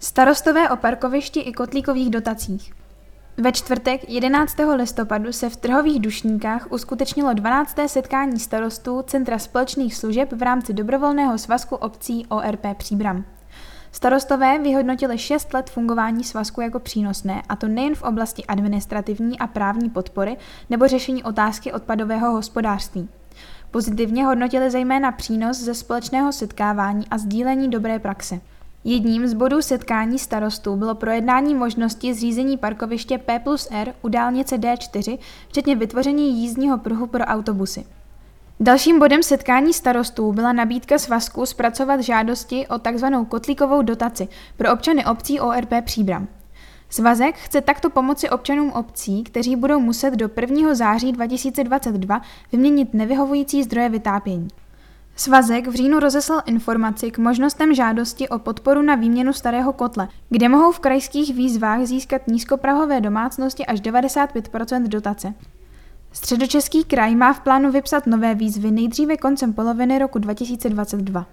Starostové o parkovišti i kotlíkových dotacích. Ve čtvrtek 11. listopadu se v trhových dušníkách uskutečnilo 12. setkání starostů Centra společných služeb v rámci dobrovolného svazku obcí ORP Příbram. Starostové vyhodnotili 6 let fungování svazku jako přínosné, a to nejen v oblasti administrativní a právní podpory nebo řešení otázky odpadového hospodářství. Pozitivně hodnotili zejména přínos ze společného setkávání a sdílení dobré praxe. Jedním z bodů setkání starostů bylo projednání možnosti zřízení parkoviště P plus R u dálnice D4, včetně vytvoření jízdního pruhu pro autobusy. Dalším bodem setkání starostů byla nabídka svazku zpracovat žádosti o tzv. kotlíkovou dotaci pro občany obcí ORP Příbram. Svazek chce takto pomoci občanům obcí, kteří budou muset do 1. září 2022 vyměnit nevyhovující zdroje vytápění. Svazek v říjnu rozeslal informaci k možnostem žádosti o podporu na výměnu starého kotle, kde mohou v krajských výzvách získat nízkoprahové domácnosti až 95% dotace. Středočeský kraj má v plánu vypsat nové výzvy nejdříve koncem poloviny roku 2022.